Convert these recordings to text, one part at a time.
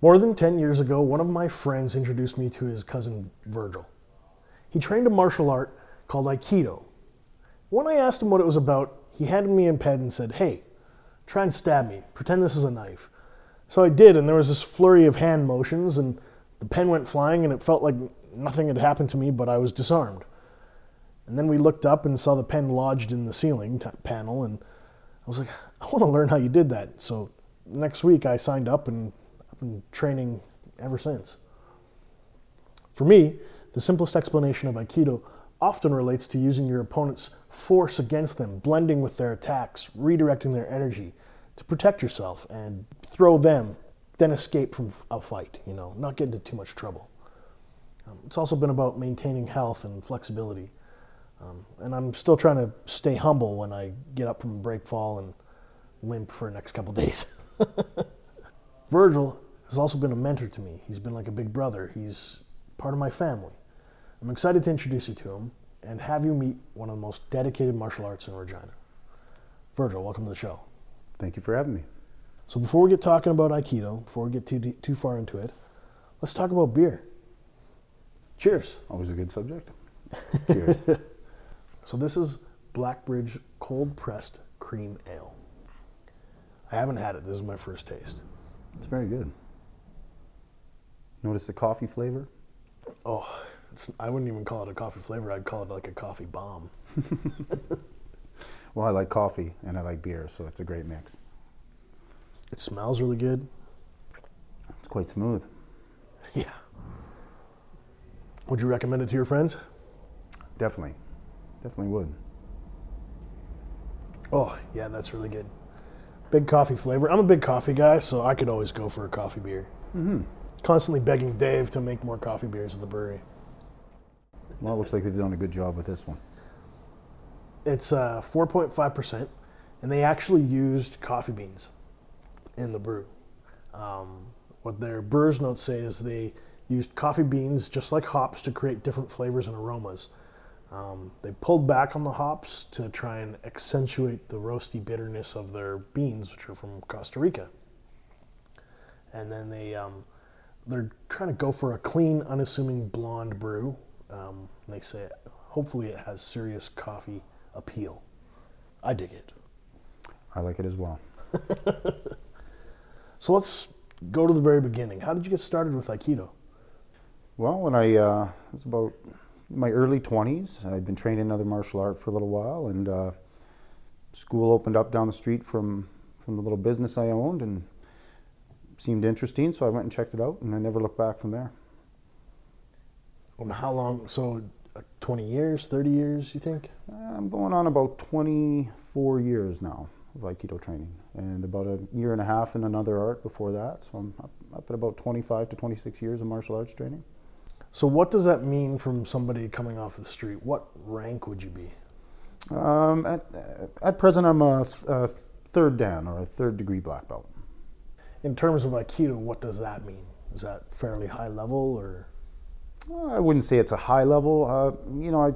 More than 10 years ago, one of my friends introduced me to his cousin Virgil. He trained a martial art called Aikido. When I asked him what it was about, he handed me a pen and said, Hey, try and stab me. Pretend this is a knife. So I did, and there was this flurry of hand motions, and the pen went flying, and it felt like nothing had happened to me, but I was disarmed. And then we looked up and saw the pen lodged in the ceiling panel, and I was like, I want to learn how you did that. So next week I signed up, and been training ever since. For me, the simplest explanation of Aikido often relates to using your opponent's force against them, blending with their attacks, redirecting their energy to protect yourself and throw them, then escape from a fight, you know, not get into too much trouble. Um, it's also been about maintaining health and flexibility. Um, and I'm still trying to stay humble when I get up from a break fall and limp for the next couple days. Virgil has also been a mentor to me. He's been like a big brother. He's part of my family. I'm excited to introduce you to him and have you meet one of the most dedicated martial arts in Regina. Virgil, welcome to the show. Thank you for having me. So before we get talking about Aikido, before we get too too far into it, let's talk about beer. Cheers. Always a good subject. Cheers. So this is Blackbridge cold pressed cream ale. I haven't had it. This is my first taste. It's very good. Notice the coffee flavor? Oh, it's, I wouldn't even call it a coffee flavor. I'd call it like a coffee bomb. Well, I like coffee and I like beer, so it's a great mix. It smells really good. It's quite smooth. Yeah. Would you recommend it to your friends? Definitely. Definitely would. Oh, yeah, that's really good. Big coffee flavor. I'm a big coffee guy, so I could always go for a coffee beer. Mm-hmm. Constantly begging Dave to make more coffee beers at the brewery. Well, it looks like they've done a good job with this one. It's uh, 4.5%, and they actually used coffee beans in the brew. Um, what their brewer's notes say is they used coffee beans just like hops to create different flavors and aromas. Um, they pulled back on the hops to try and accentuate the roasty bitterness of their beans, which are from Costa Rica. And then they um, they're trying to go for a clean, unassuming blonde brew. Um, they say hopefully it has serious coffee appeal. I dig it. I like it as well. So let's go to the very beginning. How did you get started with Aikido? Well, when I uh, was about my early 20s, I'd been training in other martial art for a little while, and uh, school opened up down the street from, from the little business I owned and seemed interesting, so I went and checked it out, and I never looked back from there. And how long? So, uh, 20 years, 30 years, you think? I'm going on about 24 years now of Aikido training, and about a year and a half in another art before that. So I'm up, up at about 25 to 26 years of martial arts training. So, what does that mean from somebody coming off the street? What rank would you be? Um, at, at present, I'm a, th- a third Dan or a third degree black belt. In terms of Aikido, what does that mean? Is that fairly high level or? Uh, I wouldn't say it's a high level. Uh, you know, I,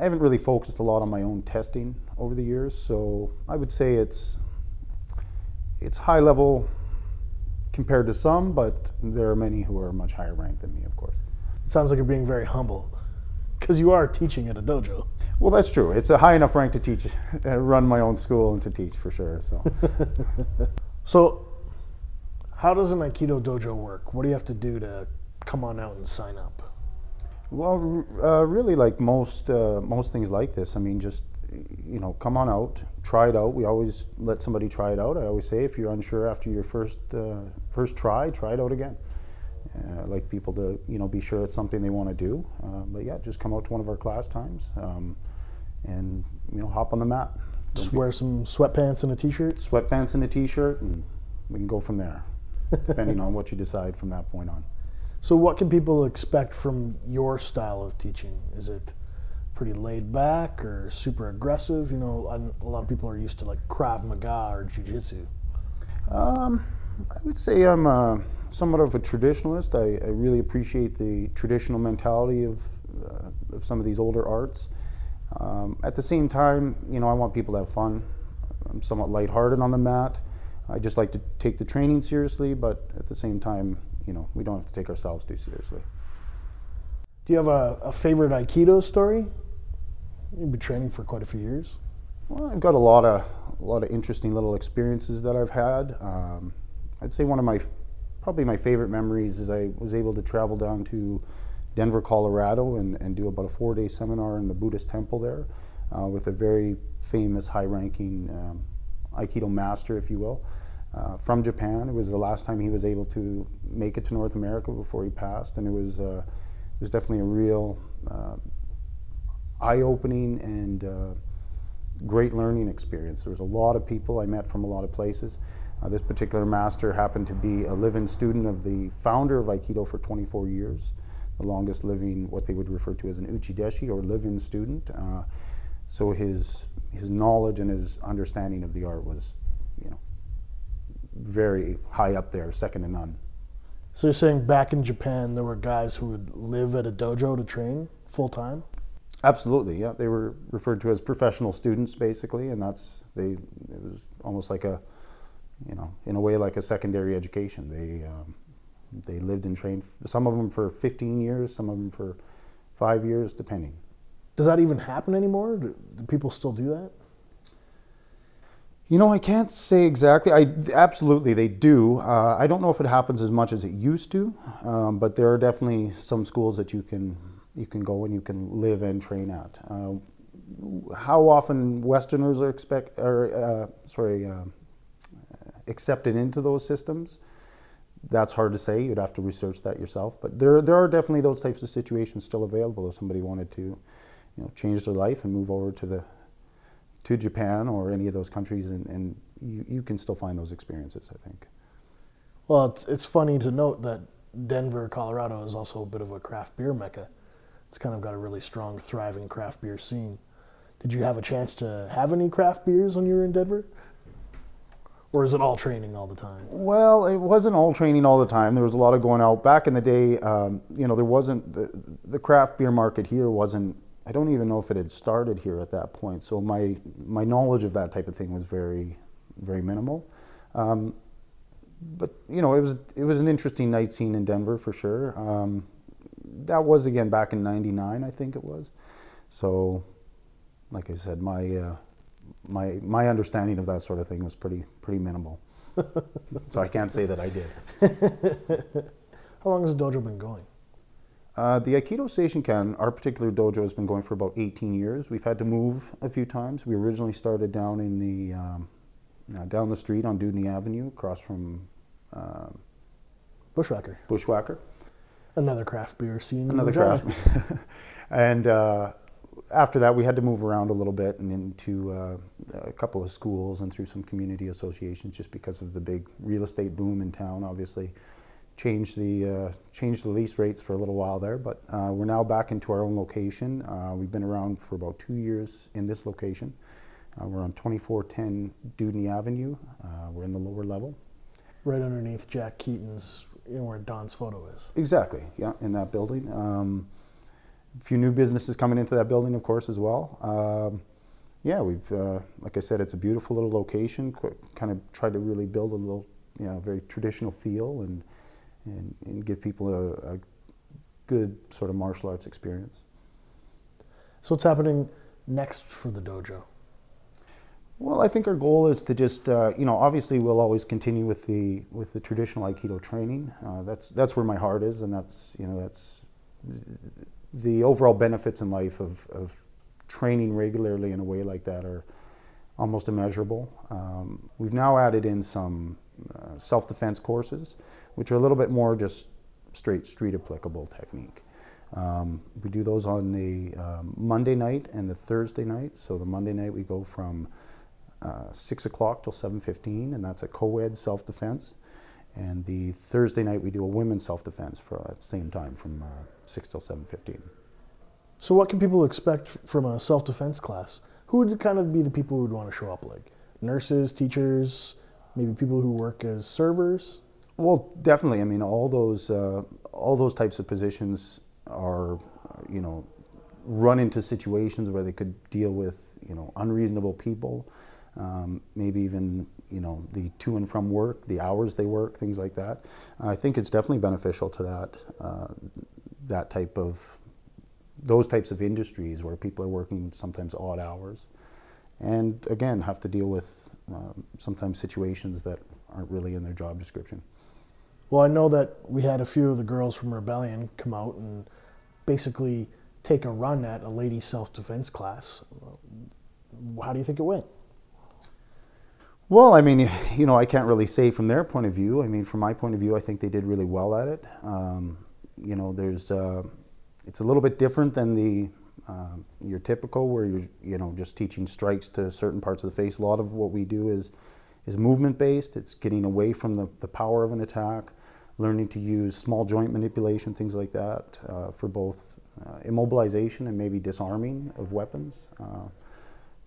I haven't really focused a lot on my own testing over the years, so I would say it's it's high level compared to some, but there are many who are much higher ranked than me, of course. It sounds like you're being very humble because you are teaching at a dojo. Well, that's true. It's a high enough rank to teach, uh, run my own school and to teach for sure. So, So, how does an Aikido dojo work? What do you have to do to come on out and sign up? well, uh, really, like most uh, most things like this, I mean, just you know, come on out, try it out. We always let somebody try it out. I always say, if you're unsure after your first uh, first try, try it out again. Uh, I like people to you know be sure it's something they want to do. Uh, but yeah, just come out to one of our class times um, and you know hop on the mat. Just wear some sweatpants and a t-shirt. Sweatpants and a t-shirt, and we can go from there, depending on what you decide from that point on. So, what can people expect from your style of teaching? Is it pretty laid back or super aggressive? You know, a lot of people are used to like Krav Maga or Jiu Jitsu. Um, I would say I'm uh, somewhat of a traditionalist. I, I really appreciate the traditional mentality of, uh, of some of these older arts. Um, at the same time, you know, I want people to have fun. I'm somewhat lighthearted on the mat. I just like to take the training seriously, but at the same time, you know, we don't have to take ourselves too seriously. Do you have a, a favorite Aikido story? You've been training for quite a few years. Well, I've got a lot of a lot of interesting little experiences that I've had. Um, I'd say one of my probably my favorite memories is I was able to travel down to Denver, Colorado, and, and do about a four day seminar in the Buddhist temple there uh, with a very famous, high ranking um, Aikido master, if you will, uh, from Japan. It was the last time he was able to make it to North America before he passed, and it was, uh, it was definitely a real uh, eye opening and uh, great learning experience. There was a lot of people I met from a lot of places. Uh, this particular master happened to be a live-in student of the founder of Aikido for 24 years, the longest living, what they would refer to as an uchideshi or live-in student. Uh, so his his knowledge and his understanding of the art was, you know, very high up there, second to none. So you're saying back in Japan there were guys who would live at a dojo to train full time? Absolutely, yeah. They were referred to as professional students, basically, and that's they. It was almost like a, you know, in a way like a secondary education. They um, they lived and trained. Some of them for 15 years, some of them for five years, depending. Does that even happen anymore? Do, do people still do that? You know, I can't say exactly. I absolutely they do. Uh, I don't know if it happens as much as it used to, um, but there are definitely some schools that you can you can go and you can live and train at. Uh, how often Westerners are expect or uh, sorry uh, accepted into those systems? That's hard to say. You'd have to research that yourself. But there there are definitely those types of situations still available if somebody wanted to, you know, change their life and move over to the to Japan or any of those countries, and, and you, you can still find those experiences. I think. Well, it's it's funny to note that Denver, Colorado, is also a bit of a craft beer mecca. It's kind of got a really strong, thriving craft beer scene. Did you have a chance to have any craft beers when you were in Denver? Or is it all training all the time? Well, it wasn't all training all the time. There was a lot of going out. Back in the day, um, you know, there wasn't the, the craft beer market here wasn't. I don't even know if it had started here at that point. So my my knowledge of that type of thing was very, very minimal. Um, but you know, it was it was an interesting night scene in Denver for sure. Um, that was again back in '99, I think it was. So, like I said, my uh, my my understanding of that sort of thing was pretty pretty minimal. so I can't say that I did. How long has the dojo been going? Uh, the Aikido Seishinkan, our particular dojo has been going for about 18 years. We've had to move a few times. We originally started down in the um, uh, down the street on Dewdney Avenue, across from uh, Bushwakker. Bushwakker. Another craft beer scene. Another craft. and uh, after that, we had to move around a little bit and into uh, a couple of schools and through some community associations, just because of the big real estate boom in town. Obviously, changed the uh, changed the lease rates for a little while there, but uh, we're now back into our own location. Uh, we've been around for about two years in this location. Uh, we're on 2410 Dewdney Avenue. Uh, we're in the lower level. Right underneath Jack Keaton's, you know, where Don's photo is. Exactly, yeah, in that building. Um, a few new businesses coming into that building, of course, as well. Um, yeah, we've, uh, like I said, it's a beautiful little location. Qu- kind of tried to really build a little, you know, very traditional feel and and, and give people a, a good sort of martial arts experience. So what's happening next for the dojo? Well, I think our goal is to just, uh, you know, obviously we'll always continue with the with the traditional Aikido training. Uh, that's that's where my heart is, and that's you know that's the overall benefits in life of, of training regularly in a way like that are almost immeasurable. Um, we've now added in some uh, self-defense courses, which are a little bit more just straight street applicable technique. Um, we do those on the um, Monday night and the Thursday night. So the Monday night we go from uh, six o'clock till seven fifteen, and that's a co-ed self-defense. And the Thursday night we do a women's self-defense for at the same time from uh, six till seven fifteen. So what can people expect from a self-defense class? Who would kind of be the people who would want to show up? Like nurses, teachers, maybe people who work as servers? Well, definitely. I mean, all those uh, all those types of positions are, you know, run into situations where they could deal with you know unreasonable people. um, maybe even you know the to and from work, the hours they work, things like that. I think it's definitely beneficial to that uh, that type of those types of industries where people are working sometimes odd hours, and again have to deal with um, sometimes situations that aren't really in their job description. Well, I know that we had a few of the girls from Rebellion come out and basically take a run at a lady self defense class. How do you think it went? Well, I mean, you know, I can't really say from their point of view. I mean, from my point of view, I think they did really well at it. Um, you know, there's, uh, it's a little bit different than the um, your typical where you're, you know, just teaching strikes to certain parts of the face. A lot of what we do is is movement based. It's getting away from the, the power of an attack, learning to use small joint manipulation, things like that, uh, for both uh, immobilization and maybe disarming of weapons. Uh,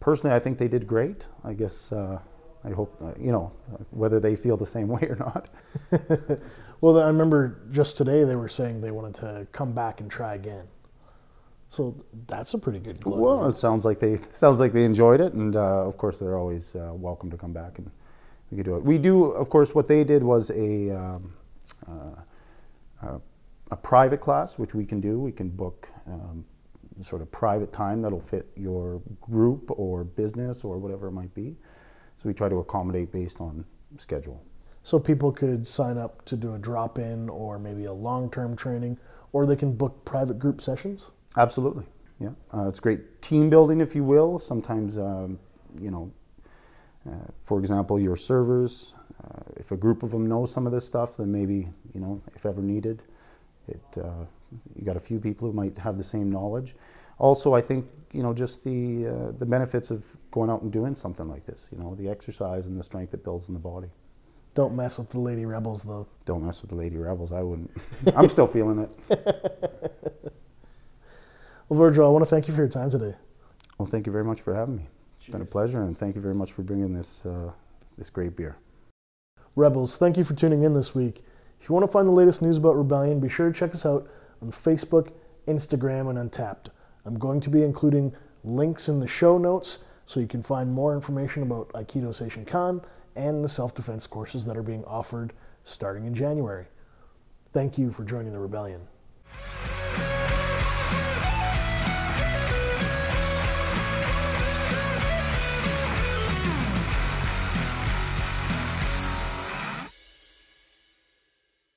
personally, I think they did great. I guess uh, I hope, uh, you know, whether they feel the same way or not. well, I remember just today they were saying they wanted to come back and try again. So that's a pretty good. Well, it sounds like they sounds like they enjoyed it, and uh, of course they're always uh, welcome to come back and we could do it. We do, of course. What they did was a um, uh, a private class, which we can do. We can book um, sort of private time that'll fit your group or business or whatever it might be. So we try to accommodate based on schedule. So people could sign up to do a drop in or maybe a long term training, or they can book private group sessions? Absolutely. Yeah. Uh, it's great team building, if you will. Sometimes, um, you know, uh, for example, your servers, uh, if a group of them know some of this stuff, then maybe, you know, if ever needed, it, uh, you got a few people who might have the same knowledge. Also, I think you know just the uh, the benefits of going out and doing something like this. You know, the exercise and the strength it builds in the body. Don't mess with the Lady Rebels, though. Don't mess with the Lady Rebels. I wouldn't. I'm still feeling it. well, Virgil, I want to thank you for your time today. Well, thank you very much for having me. It's Cheers. been a pleasure, and thank you very much for bringing this uh, this great beer. Rebels, thank you for tuning in this week. If you want to find the latest news about Rebellion, be sure to check us out on Facebook, Instagram, and Untappd. I'm going to be including links in the show notes so you can find more information about Aikido Seishinkan and the self defense courses that are being offered starting in January. Thank you for joining the rebellion.